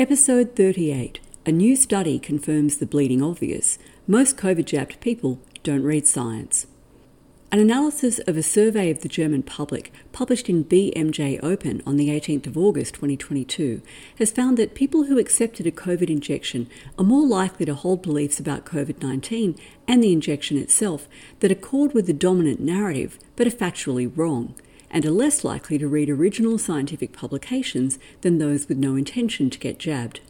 Episode 38 A new study confirms the bleeding obvious. Most COVID jabbed people don't read science. An analysis of a survey of the German public, published in BMJ Open on the 18th of August 2022, has found that people who accepted a COVID injection are more likely to hold beliefs about COVID 19 and the injection itself that accord with the dominant narrative but are factually wrong and are less likely to read original scientific publications than those with no intention to get jabbed.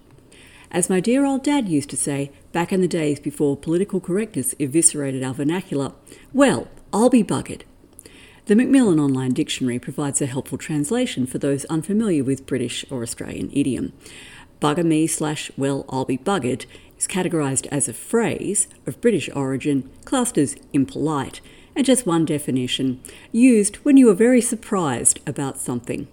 As my dear old dad used to say, back in the days before political correctness eviscerated our vernacular, well, I'll be buggered. The Macmillan Online Dictionary provides a helpful translation for those unfamiliar with British or Australian idiom. Bugger me slash well, I'll be buggered is categorised as a phrase of British origin, classed as impolite, and just one definition used when you are very surprised about something.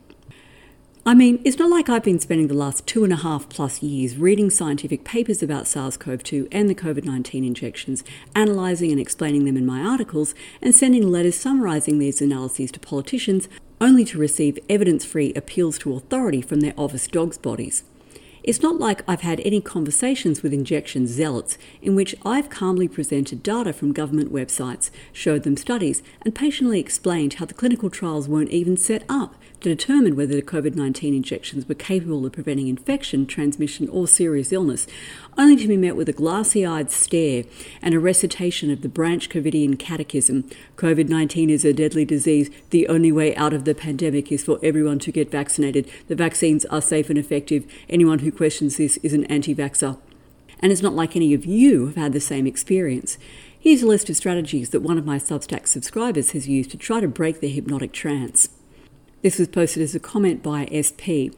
I mean, it's not like I've been spending the last two and a half plus years reading scientific papers about SARS CoV 2 and the COVID 19 injections, analysing and explaining them in my articles, and sending letters summarising these analyses to politicians, only to receive evidence free appeals to authority from their office dogs' bodies. It's not like I've had any conversations with injection zealots in which I've calmly presented data from government websites, showed them studies, and patiently explained how the clinical trials weren't even set up to determine whether the COVID 19 injections were capable of preventing infection, transmission, or serious illness, only to be met with a glassy eyed stare and a recitation of the Branch Covidian Catechism COVID 19 is a deadly disease. The only way out of the pandemic is for everyone to get vaccinated. The vaccines are safe and effective. Anyone who questions this is an anti vaxxer. And it's not like any of you have had the same experience. Here's a list of strategies that one of my Substack subscribers has used to try to break the hypnotic trance. This was posted as a comment by SP.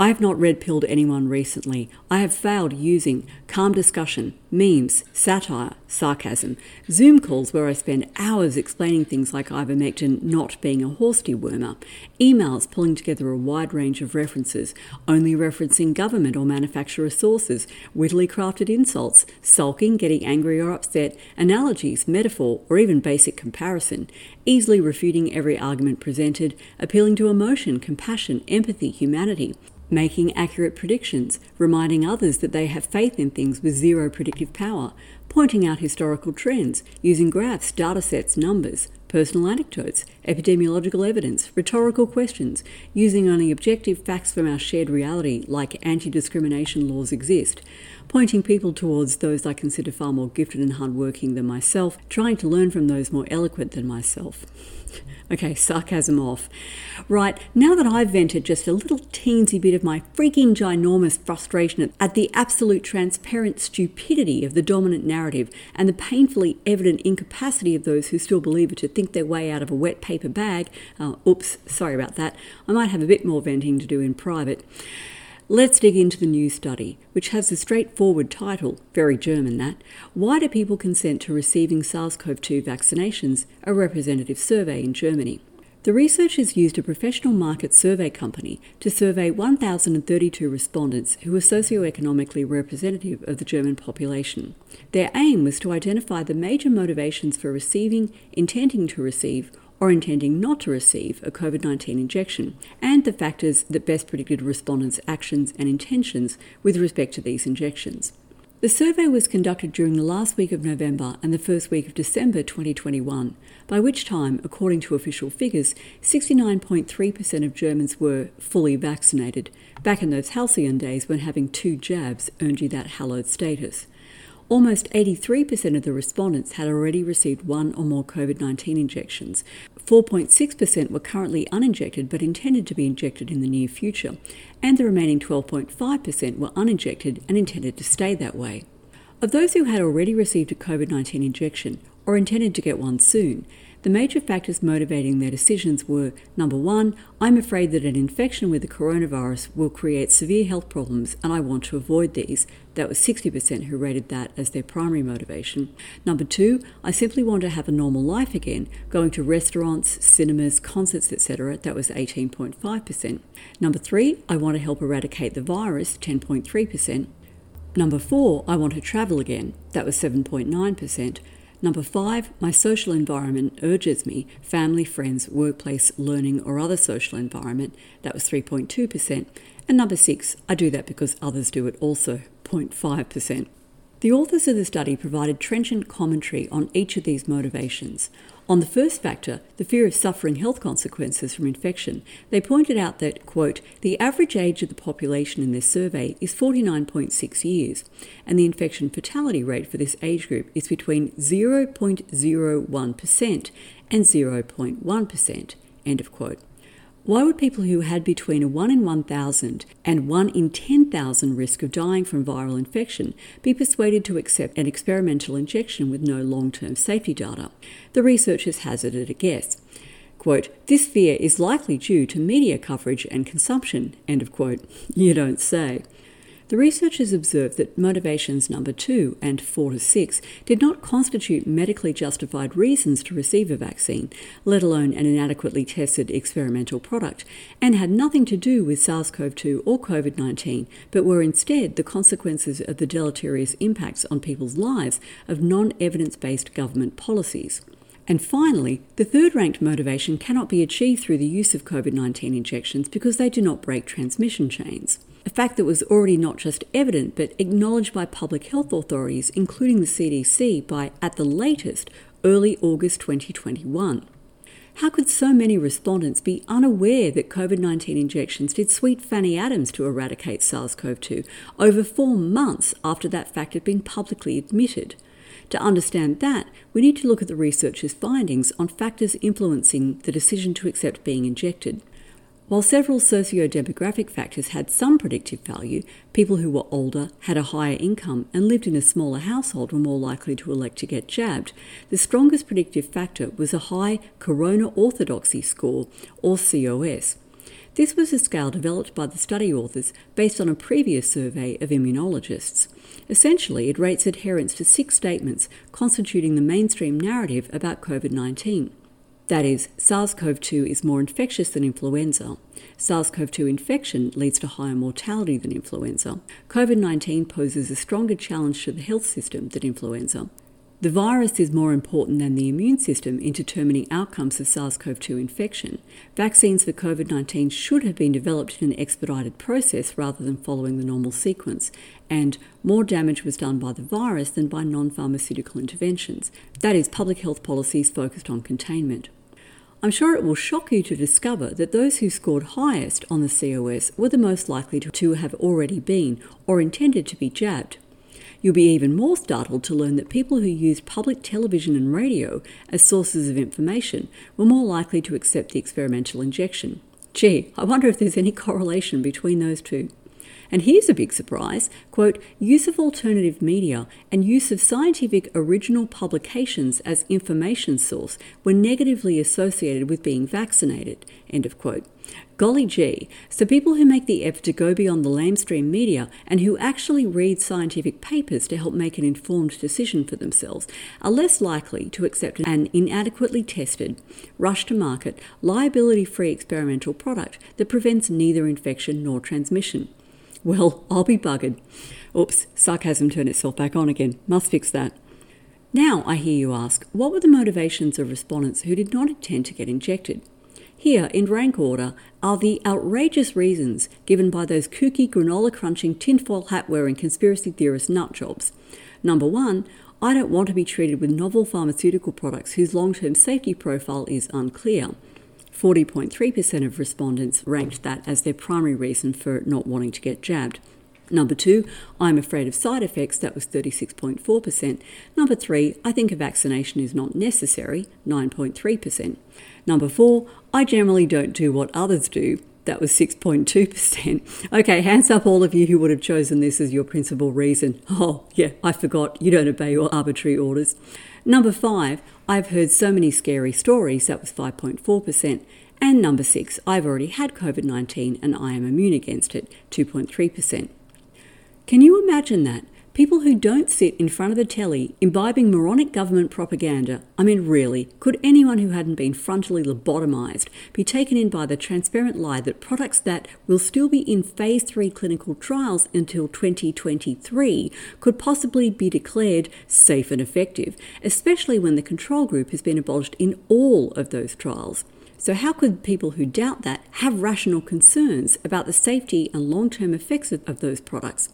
I have not red pilled anyone recently. I have failed using calm discussion, memes, satire, sarcasm, Zoom calls where I spend hours explaining things like ivermectin not being a horse dewormer, emails pulling together a wide range of references, only referencing government or manufacturer sources, wittily crafted insults, sulking, getting angry or upset, analogies, metaphor, or even basic comparison, easily refuting every argument presented, appealing to emotion, compassion, empathy, humanity making accurate predictions, reminding others that they have faith in things with zero predictive power, pointing out historical trends, using graphs, data sets, numbers, personal anecdotes, epidemiological evidence, rhetorical questions, using only objective facts from our shared reality, like anti discrimination laws exist, pointing people towards those I consider far more gifted and hardworking than myself, trying to learn from those more eloquent than myself. Okay, sarcasm off. Right, now that I've vented just a little teensy bit of my freaking ginormous frustration at the absolute transparent stupidity of the dominant narrative and the painfully evident incapacity of those who still believe it to think their way out of a wet paper bag, uh, oops, sorry about that, I might have a bit more venting to do in private. Let's dig into the new study, which has the straightforward title, very German that, Why Do People Consent to Receiving SARS CoV 2 Vaccinations? A representative survey in Germany. The researchers used a professional market survey company to survey 1,032 respondents who were socioeconomically representative of the German population. Their aim was to identify the major motivations for receiving, intending to receive, or intending not to receive a COVID 19 injection, and the factors that best predicted respondents' actions and intentions with respect to these injections. The survey was conducted during the last week of November and the first week of December 2021, by which time, according to official figures, 69.3% of Germans were fully vaccinated, back in those halcyon days when having two jabs earned you that hallowed status. Almost 83% of the respondents had already received one or more COVID 19 injections. 4.6% were currently uninjected but intended to be injected in the near future, and the remaining 12.5% were uninjected and intended to stay that way. Of those who had already received a COVID 19 injection or intended to get one soon, The major factors motivating their decisions were number one, I'm afraid that an infection with the coronavirus will create severe health problems and I want to avoid these. That was 60% who rated that as their primary motivation. Number two, I simply want to have a normal life again, going to restaurants, cinemas, concerts, etc. That was 18.5%. Number three, I want to help eradicate the virus, 10.3%. Number four, I want to travel again. That was 7.9%. Number five, my social environment urges me, family, friends, workplace, learning, or other social environment. That was 3.2%. And number six, I do that because others do it also, 0.5%. The authors of the study provided trenchant commentary on each of these motivations. On the first factor, the fear of suffering health consequences from infection, they pointed out that, quote, the average age of the population in this survey is 49.6 years, and the infection fatality rate for this age group is between 0.01% and 0.1%, end of quote. Why would people who had between a 1 in 1,000 and 1 in 10,000 risk of dying from viral infection be persuaded to accept an experimental injection with no long term safety data? The researchers hazarded a guess. Quote, this fear is likely due to media coverage and consumption, end of quote. You don't say. The researchers observed that motivations number two and four to six did not constitute medically justified reasons to receive a vaccine, let alone an inadequately tested experimental product, and had nothing to do with SARS CoV 2 or COVID 19, but were instead the consequences of the deleterious impacts on people's lives of non evidence based government policies. And finally, the third ranked motivation cannot be achieved through the use of COVID 19 injections because they do not break transmission chains a fact that was already not just evident but acknowledged by public health authorities, including the CDC, by, at the latest, early August 2021. How could so many respondents be unaware that COVID 19 injections did sweet Fanny Adams to eradicate SARS CoV 2 over four months after that fact had been publicly admitted? To understand that, we need to look at the researchers' findings on factors influencing the decision to accept being injected. While several socio-demographic factors had some predictive value, people who were older, had a higher income, and lived in a smaller household were more likely to elect to get jabbed, the strongest predictive factor was a high corona orthodoxy score, or COS. This was a scale developed by the study authors based on a previous survey of immunologists. Essentially, it rates adherence to six statements constituting the mainstream narrative about COVID 19. That is, SARS CoV 2 is more infectious than influenza. SARS CoV 2 infection leads to higher mortality than influenza. COVID 19 poses a stronger challenge to the health system than influenza. The virus is more important than the immune system in determining outcomes of SARS CoV 2 infection. Vaccines for COVID 19 should have been developed in an expedited process rather than following the normal sequence, and more damage was done by the virus than by non pharmaceutical interventions. That is, public health policies focused on containment. I'm sure it will shock you to discover that those who scored highest on the COS were the most likely to have already been or intended to be jabbed. You'll be even more startled to learn that people who used public television and radio as sources of information were more likely to accept the experimental injection. Gee, I wonder if there's any correlation between those two. And here's a big surprise quote, use of alternative media and use of scientific original publications as information source were negatively associated with being vaccinated, end of quote. Golly gee, so people who make the effort to go beyond the lamestream media and who actually read scientific papers to help make an informed decision for themselves are less likely to accept an inadequately tested, rush to market, liability free experimental product that prevents neither infection nor transmission. Well, I'll be buggered. Oops, sarcasm turned itself back on again. Must fix that. Now, I hear you ask, what were the motivations of respondents who did not intend to get injected? Here, in rank order, are the outrageous reasons given by those kooky granola crunching, tinfoil hat wearing conspiracy theorist nutjobs. Number one, I don't want to be treated with novel pharmaceutical products whose long term safety profile is unclear. 40.3% of respondents ranked that as their primary reason for not wanting to get jabbed. Number two, I'm afraid of side effects, that was 36.4%. Number three, I think a vaccination is not necessary, 9.3%. Number four, I generally don't do what others do, That was 6.2%. Okay, hands up all of you who would have chosen this as your principal reason. Oh, yeah, I forgot. You don't obey your arbitrary orders. Number five, I've heard so many scary stories. That was 5.4%. And number six, I've already had COVID 19 and I am immune against it, 2.3%. Can you imagine that? People who don't sit in front of the telly imbibing moronic government propaganda. I mean, really, could anyone who hadn't been frontally lobotomized be taken in by the transparent lie that products that will still be in phase 3 clinical trials until 2023 could possibly be declared safe and effective, especially when the control group has been abolished in all of those trials? So, how could people who doubt that have rational concerns about the safety and long term effects of, of those products?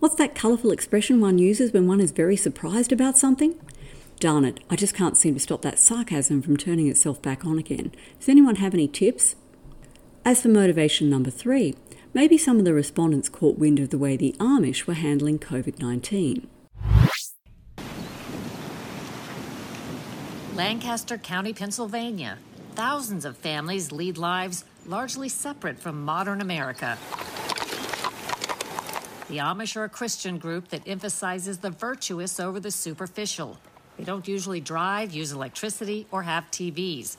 What's that colourful expression one uses when one is very surprised about something? Darn it, I just can't seem to stop that sarcasm from turning itself back on again. Does anyone have any tips? As for motivation number three, maybe some of the respondents caught wind of the way the Amish were handling COVID 19. Lancaster County, Pennsylvania. Thousands of families lead lives largely separate from modern America. The Amish are a Christian group that emphasizes the virtuous over the superficial. They don't usually drive, use electricity, or have TVs.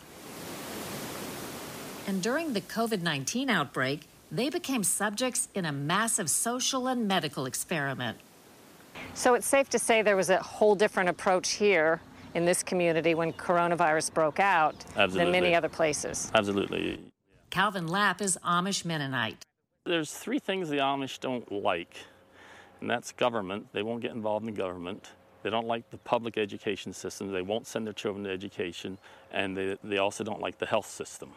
And during the COVID 19 outbreak, they became subjects in a massive social and medical experiment. So it's safe to say there was a whole different approach here in this community when coronavirus broke out Absolutely. than many other places. Absolutely. Calvin Lapp is Amish Mennonite. There's three things the Amish don't like, and that's government. They won't get involved in government. They don't like the public education system. They won't send their children to education, and they, they also don't like the health system.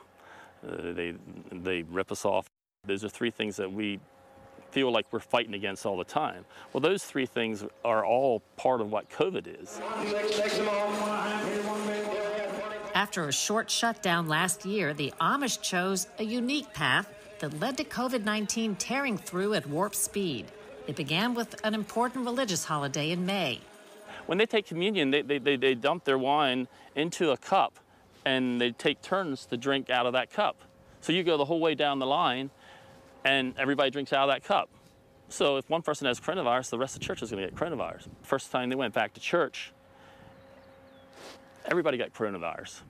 Uh, they, they rip us off. Those are three things that we feel like we're fighting against all the time. Well, those three things are all part of what COVID is. After a short shutdown last year, the Amish chose a unique path that led to COVID 19 tearing through at warp speed. It began with an important religious holiday in May. When they take communion, they, they, they, they dump their wine into a cup and they take turns to drink out of that cup. So you go the whole way down the line and everybody drinks out of that cup. So if one person has coronavirus, the rest of the church is going to get coronavirus. First time they went back to church, everybody got coronavirus.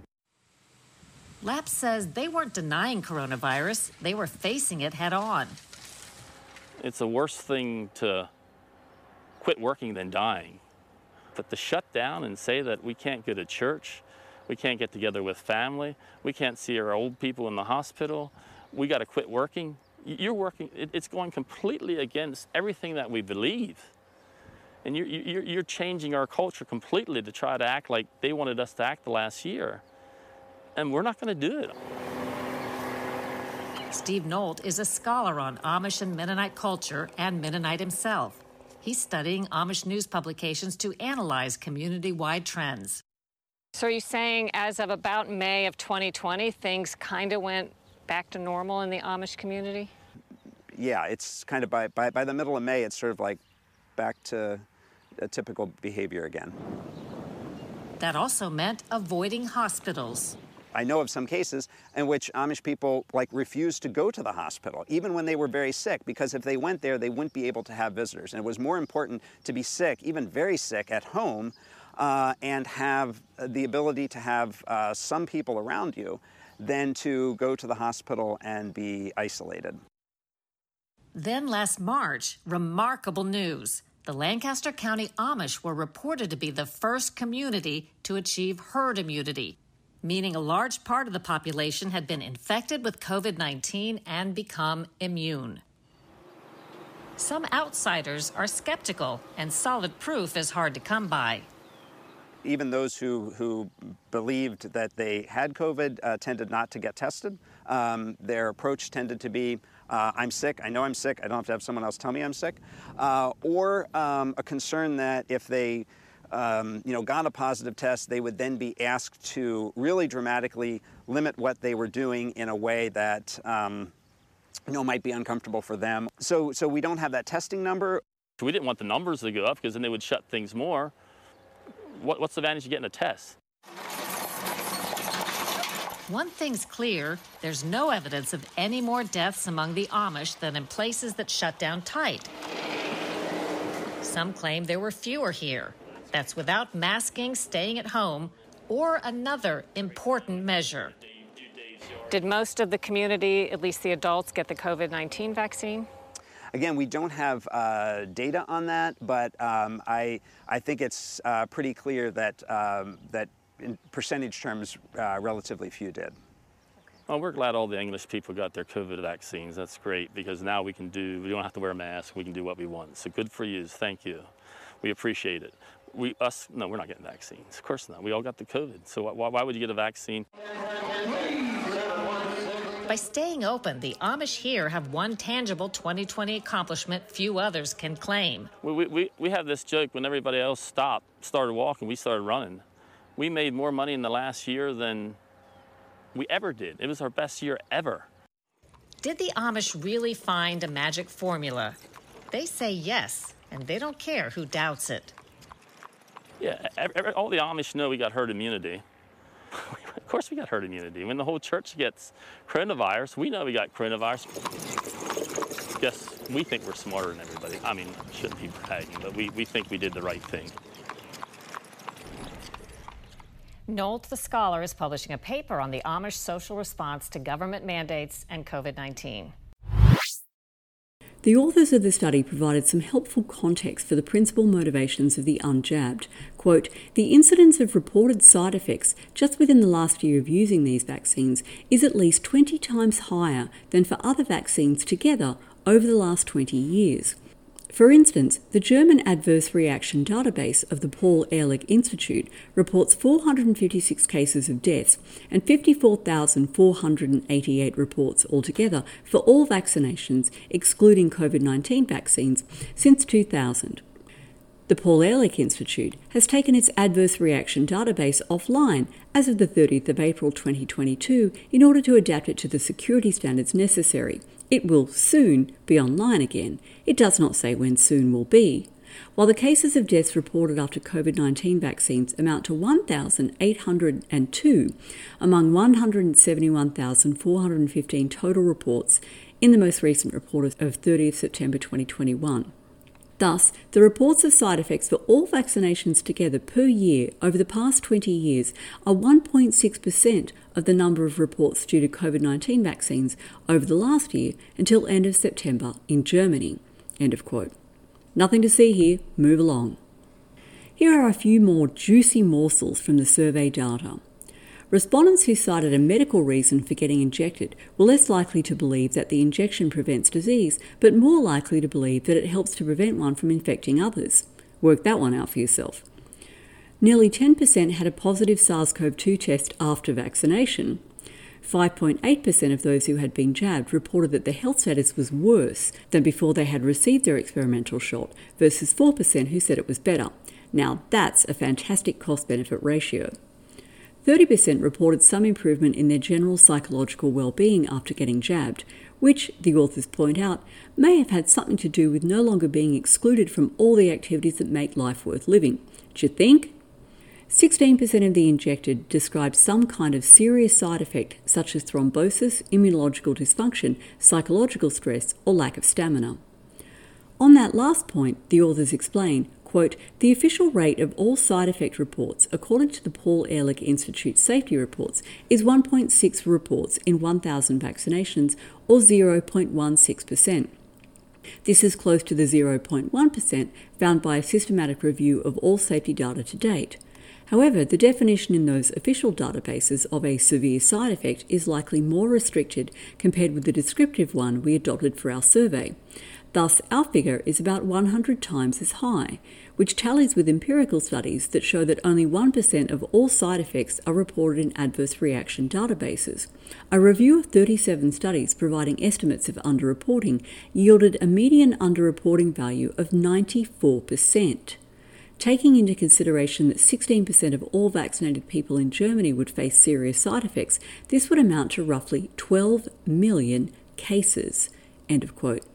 Lapp says they weren't denying coronavirus, they were facing it head on. It's a worse thing to quit working than dying. But to shut down and say that we can't go to church, we can't get together with family, we can't see our old people in the hospital, we got to quit working. You're working, it's going completely against everything that we believe. And you're, you're changing our culture completely to try to act like they wanted us to act the last year. And we're not going to do it. Steve Nolt is a scholar on Amish and Mennonite culture and Mennonite himself. He's studying Amish news publications to analyze community wide trends. So, are you saying as of about May of 2020, things kind of went back to normal in the Amish community? Yeah, it's kind of by, by, by the middle of May, it's sort of like back to a typical behavior again. That also meant avoiding hospitals. I know of some cases in which Amish people like refused to go to the hospital, even when they were very sick, because if they went there, they wouldn't be able to have visitors. And it was more important to be sick, even very sick, at home, uh, and have the ability to have uh, some people around you than to go to the hospital and be isolated. Then last March, remarkable news. The Lancaster County Amish were reported to be the first community to achieve herd immunity, meaning a large part of the population had been infected with COVID 19 and become immune. Some outsiders are skeptical, and solid proof is hard to come by. Even those who, who believed that they had COVID uh, tended not to get tested. Um, their approach tended to be uh, I'm sick, I know I'm sick, I don't have to have someone else tell me I'm sick. Uh, or um, a concern that if they um, you know, got a positive test, they would then be asked to really dramatically limit what they were doing in a way that um, you know might be uncomfortable for them. So, so we don't have that testing number. We didn't want the numbers to go up because then they would shut things more. What, what's the advantage of getting a test? One thing's clear there's no evidence of any more deaths among the Amish than in places that shut down tight. Some claim there were fewer here. That's without masking, staying at home, or another important measure. Did most of the community, at least the adults, get the COVID 19 vaccine? Again, we don't have uh, data on that, but um, I, I think it's uh, pretty clear that, um, that in percentage terms, uh, relatively few did. Well, we're glad all the English people got their COVID vaccines. That's great because now we can do, we don't have to wear a mask, we can do what we want. So good for you. Thank you. We appreciate it. We, us, no, we're not getting vaccines. Of course not. We all got the COVID. So why, why would you get a vaccine? By staying open, the Amish here have one tangible 2020 accomplishment few others can claim. We, we, we have this joke when everybody else stopped, started walking, we started running. We made more money in the last year than we ever did. It was our best year ever. Did the Amish really find a magic formula? They say yes, and they don't care who doubts it. Yeah, every, all the Amish know we got herd immunity. of course we got herd immunity. When the whole church gets coronavirus, we know we got coronavirus. Guess we think we're smarter than everybody. I mean, shouldn't be bragging, but we, we think we did the right thing. Nolt the Scholar is publishing a paper on the Amish social response to government mandates and COVID 19. The authors of the study provided some helpful context for the principal motivations of the unjabbed. Quote, the incidence of reported side effects just within the last year of using these vaccines is at least 20 times higher than for other vaccines together over the last 20 years. For instance, the German Adverse Reaction Database of the Paul Ehrlich Institute reports 456 cases of deaths and 54,488 reports altogether for all vaccinations, excluding COVID 19 vaccines, since 2000. The Paul Ehrlich Institute has taken its adverse reaction database offline as of the 30th of April 2022 in order to adapt it to the security standards necessary. It will soon be online again. It does not say when soon will be. While the cases of deaths reported after COVID 19 vaccines amount to 1,802 among 171,415 total reports in the most recent report of 30th September 2021. Thus, the reports of side effects for all vaccinations together per year over the past 20 years are 1.6% of the number of reports due to COVID 19 vaccines over the last year until end of September in Germany. End of quote. Nothing to see here, move along. Here are a few more juicy morsels from the survey data. Respondents who cited a medical reason for getting injected were less likely to believe that the injection prevents disease, but more likely to believe that it helps to prevent one from infecting others. Work that one out for yourself. Nearly 10% had a positive SARS CoV 2 test after vaccination. 5.8% of those who had been jabbed reported that their health status was worse than before they had received their experimental shot, versus 4% who said it was better. Now, that's a fantastic cost benefit ratio. 30% reported some improvement in their general psychological well-being after getting jabbed, which, the authors point out, may have had something to do with no longer being excluded from all the activities that make life worth living. Do you think? 16% of the injected described some kind of serious side effect, such as thrombosis, immunological dysfunction, psychological stress, or lack of stamina. On that last point, the authors explain quote, the official rate of all side effect reports, according to the Paul Ehrlich Institute safety reports, is 1.6 reports in 1,000 vaccinations, or 0.16%. This is close to the 0.1% found by a systematic review of all safety data to date. However, the definition in those official databases of a severe side effect is likely more restricted compared with the descriptive one we adopted for our survey. Thus, our figure is about 100 times as high, which tallies with empirical studies that show that only 1% of all side effects are reported in adverse reaction databases. A review of 37 studies providing estimates of underreporting yielded a median underreporting value of 94%. Taking into consideration that 16% of all vaccinated people in Germany would face serious side effects, this would amount to roughly 12 million cases. End of quote.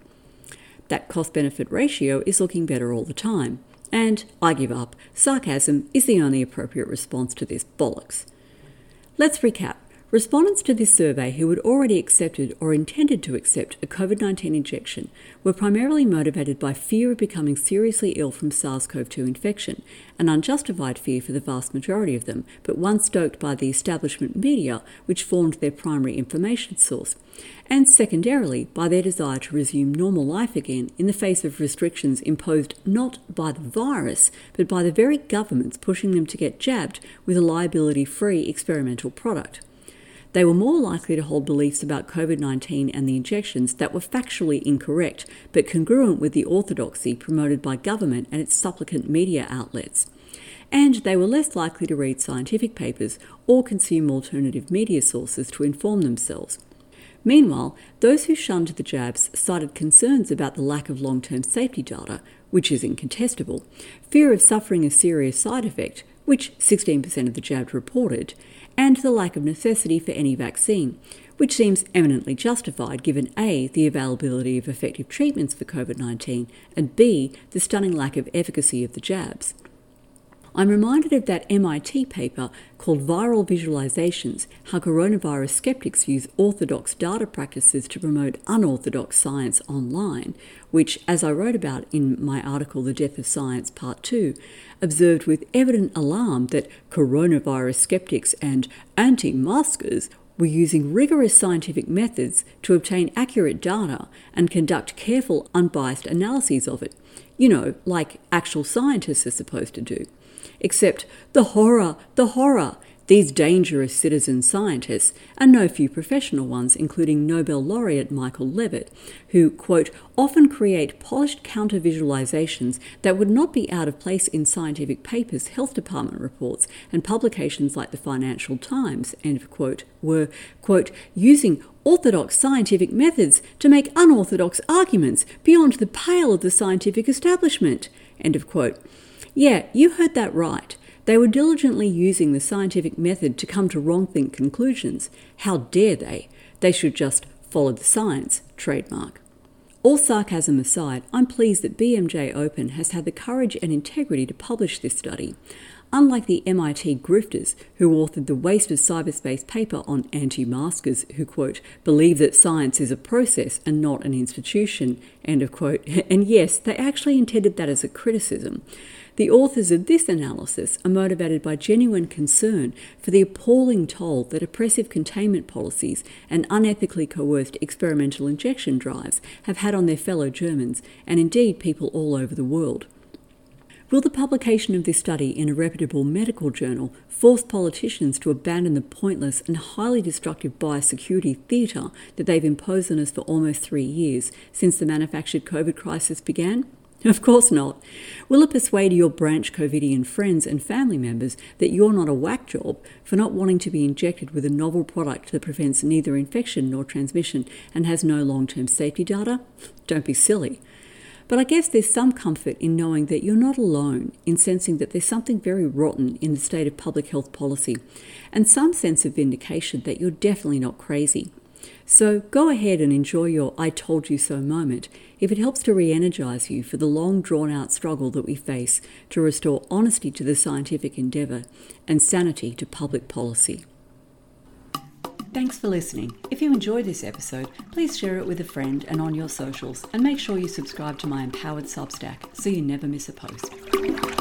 That cost benefit ratio is looking better all the time. And I give up. Sarcasm is the only appropriate response to this bollocks. Let's recap. Respondents to this survey who had already accepted or intended to accept a COVID 19 injection were primarily motivated by fear of becoming seriously ill from SARS CoV 2 infection, an unjustified fear for the vast majority of them, but one stoked by the establishment media, which formed their primary information source, and secondarily by their desire to resume normal life again in the face of restrictions imposed not by the virus, but by the very governments pushing them to get jabbed with a liability free experimental product. They were more likely to hold beliefs about COVID 19 and the injections that were factually incorrect, but congruent with the orthodoxy promoted by government and its supplicant media outlets. And they were less likely to read scientific papers or consume alternative media sources to inform themselves. Meanwhile, those who shunned the jabs cited concerns about the lack of long term safety data, which is incontestable, fear of suffering a serious side effect, which 16% of the jabbed reported, and the lack of necessity for any vaccine, which seems eminently justified given A, the availability of effective treatments for COVID 19, and B, the stunning lack of efficacy of the jabs. I'm reminded of that MIT paper called Viral Visualizations How Coronavirus Skeptics Use Orthodox Data Practices to Promote Unorthodox Science Online, which, as I wrote about in my article The Death of Science Part 2, observed with evident alarm that coronavirus skeptics and anti maskers were using rigorous scientific methods to obtain accurate data and conduct careful, unbiased analyses of it. You know, like actual scientists are supposed to do. Except the horror, the horror. These dangerous citizen scientists, and no few professional ones, including Nobel laureate Michael Levitt, who, quote, often create polished counter visualizations that would not be out of place in scientific papers, health department reports, and publications like the Financial Times, end of quote, were, quote, using orthodox scientific methods to make unorthodox arguments beyond the pale of the scientific establishment, end of quote. Yeah, you heard that right. They were diligently using the scientific method to come to wrongthink conclusions. How dare they? They should just follow the science, trademark. All sarcasm aside, I'm pleased that BMJ Open has had the courage and integrity to publish this study. Unlike the MIT grifters who authored the waste of cyberspace paper on anti maskers who, quote, believe that science is a process and not an institution, end of quote. And yes, they actually intended that as a criticism. The authors of this analysis are motivated by genuine concern for the appalling toll that oppressive containment policies and unethically coerced experimental injection drives have had on their fellow Germans and indeed people all over the world. Will the publication of this study in a reputable medical journal force politicians to abandon the pointless and highly destructive biosecurity theatre that they've imposed on us for almost three years since the manufactured COVID crisis began? Of course not. Will it persuade your branch COVIDian friends and family members that you're not a whack job for not wanting to be injected with a novel product that prevents neither infection nor transmission and has no long term safety data? Don't be silly. But I guess there's some comfort in knowing that you're not alone in sensing that there's something very rotten in the state of public health policy, and some sense of vindication that you're definitely not crazy. So go ahead and enjoy your I told you so moment if it helps to re energize you for the long drawn out struggle that we face to restore honesty to the scientific endeavour and sanity to public policy. Thanks for listening. If you enjoyed this episode, please share it with a friend and on your socials, and make sure you subscribe to my empowered Substack so you never miss a post.